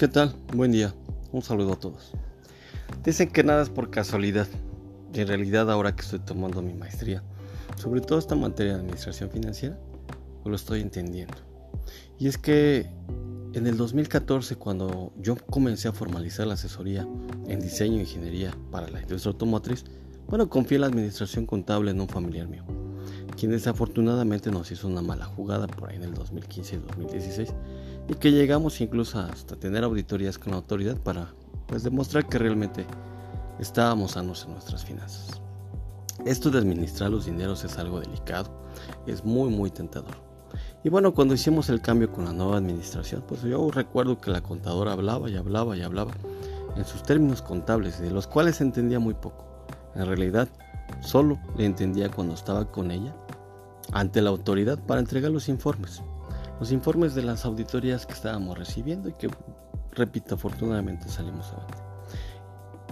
¿Qué tal? Buen día. Un saludo a todos. Dicen que nada es por casualidad. En realidad ahora que estoy tomando mi maestría, sobre todo esta materia de administración financiera, pues lo estoy entendiendo. Y es que en el 2014, cuando yo comencé a formalizar la asesoría en diseño e ingeniería para la industria automotriz, bueno, confié la administración contable en un familiar mío, quien desafortunadamente nos hizo una mala jugada por ahí en el 2015 y 2016 y que llegamos incluso hasta tener auditorías con la autoridad para pues, demostrar que realmente estábamos sanos en nuestras finanzas. Esto de administrar los dineros es algo delicado, es muy muy tentador. Y bueno, cuando hicimos el cambio con la nueva administración, pues yo recuerdo que la contadora hablaba y hablaba y hablaba en sus términos contables, de los cuales entendía muy poco. En realidad, solo le entendía cuando estaba con ella ante la autoridad para entregar los informes los informes de las auditorías que estábamos recibiendo y que, repito, afortunadamente salimos adelante.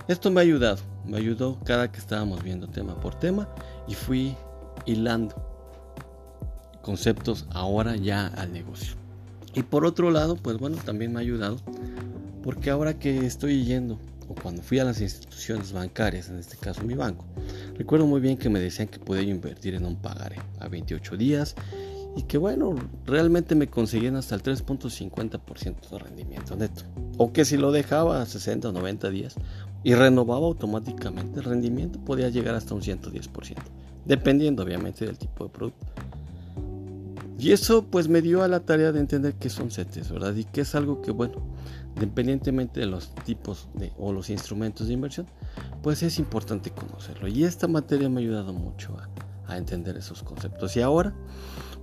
Esto me ha ayudado, me ayudó cada que estábamos viendo tema por tema y fui hilando conceptos ahora ya al negocio. Y por otro lado, pues bueno, también me ha ayudado porque ahora que estoy yendo o cuando fui a las instituciones bancarias, en este caso mi banco, recuerdo muy bien que me decían que podía invertir en un pagaré a 28 días y que bueno, realmente me conseguían hasta el 3.50% de rendimiento neto. O que si lo dejaba a 60 o 90 días y renovaba automáticamente el rendimiento podía llegar hasta un 110%, dependiendo obviamente del tipo de producto. Y eso pues me dio a la tarea de entender qué son CETES, ¿verdad? Y que es algo que bueno, independientemente de los tipos de, o los instrumentos de inversión, pues es importante conocerlo. Y esta materia me ha ayudado mucho a, a entender esos conceptos. Y ahora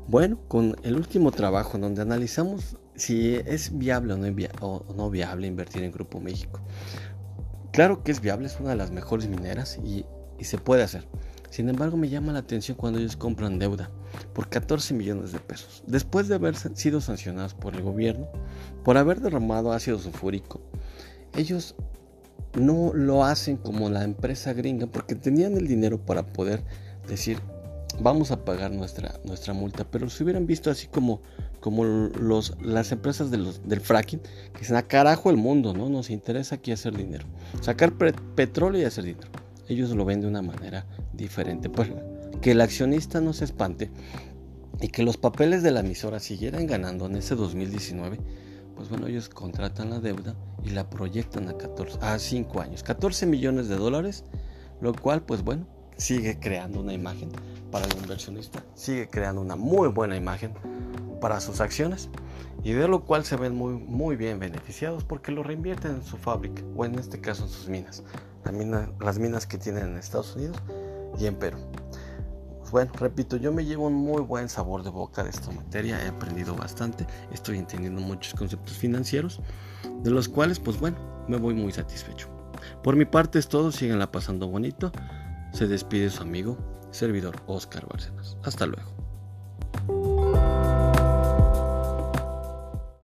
bueno, con el último trabajo en donde analizamos si es viable o no, viable invertir en Grupo México. Claro que es viable, es una de las mejores mineras y, se puede hacer. Sin embargo, me llama la atención cuando ellos compran deuda por 14 millones de pesos, después de haber sido sancionados por el gobierno por haber derramado ácido sulfúrico. Ellos no lo hacen como la empresa gringa porque tenían el dinero para poder decir vamos a pagar nuestra, nuestra multa. Pero si hubieran visto así como, como los, las empresas del fracking, que dicen a carajo el mundo, ¿no? Nos interesa aquí hacer dinero. Sacar petróleo y hacer dinero. Ellos lo ven de una manera diferente. Pues que el accionista no se espante y que los papeles de la emisora siguieran ganando en ese 2019. Pues bueno, ellos contratan la deuda y la proyectan a, 14, a 5 años. 14 millones de dólares, lo cual pues bueno, sigue creando una imagen para el inversionista, sigue creando una muy buena imagen para sus acciones y de lo cual se ven muy, muy bien beneficiados porque lo reinvierten en su fábrica o en este caso en sus minas, las minas que tienen en Estados Unidos y en Perú. Pues bueno, repito, yo me llevo un muy buen sabor de boca de esta materia, he aprendido bastante, estoy entendiendo muchos conceptos financieros, de los cuales pues bueno, me voy muy satisfecho. Por mi parte es todo, síganla pasando bonito. Se despide su amigo, servidor Oscar Bárcenas. Hasta luego.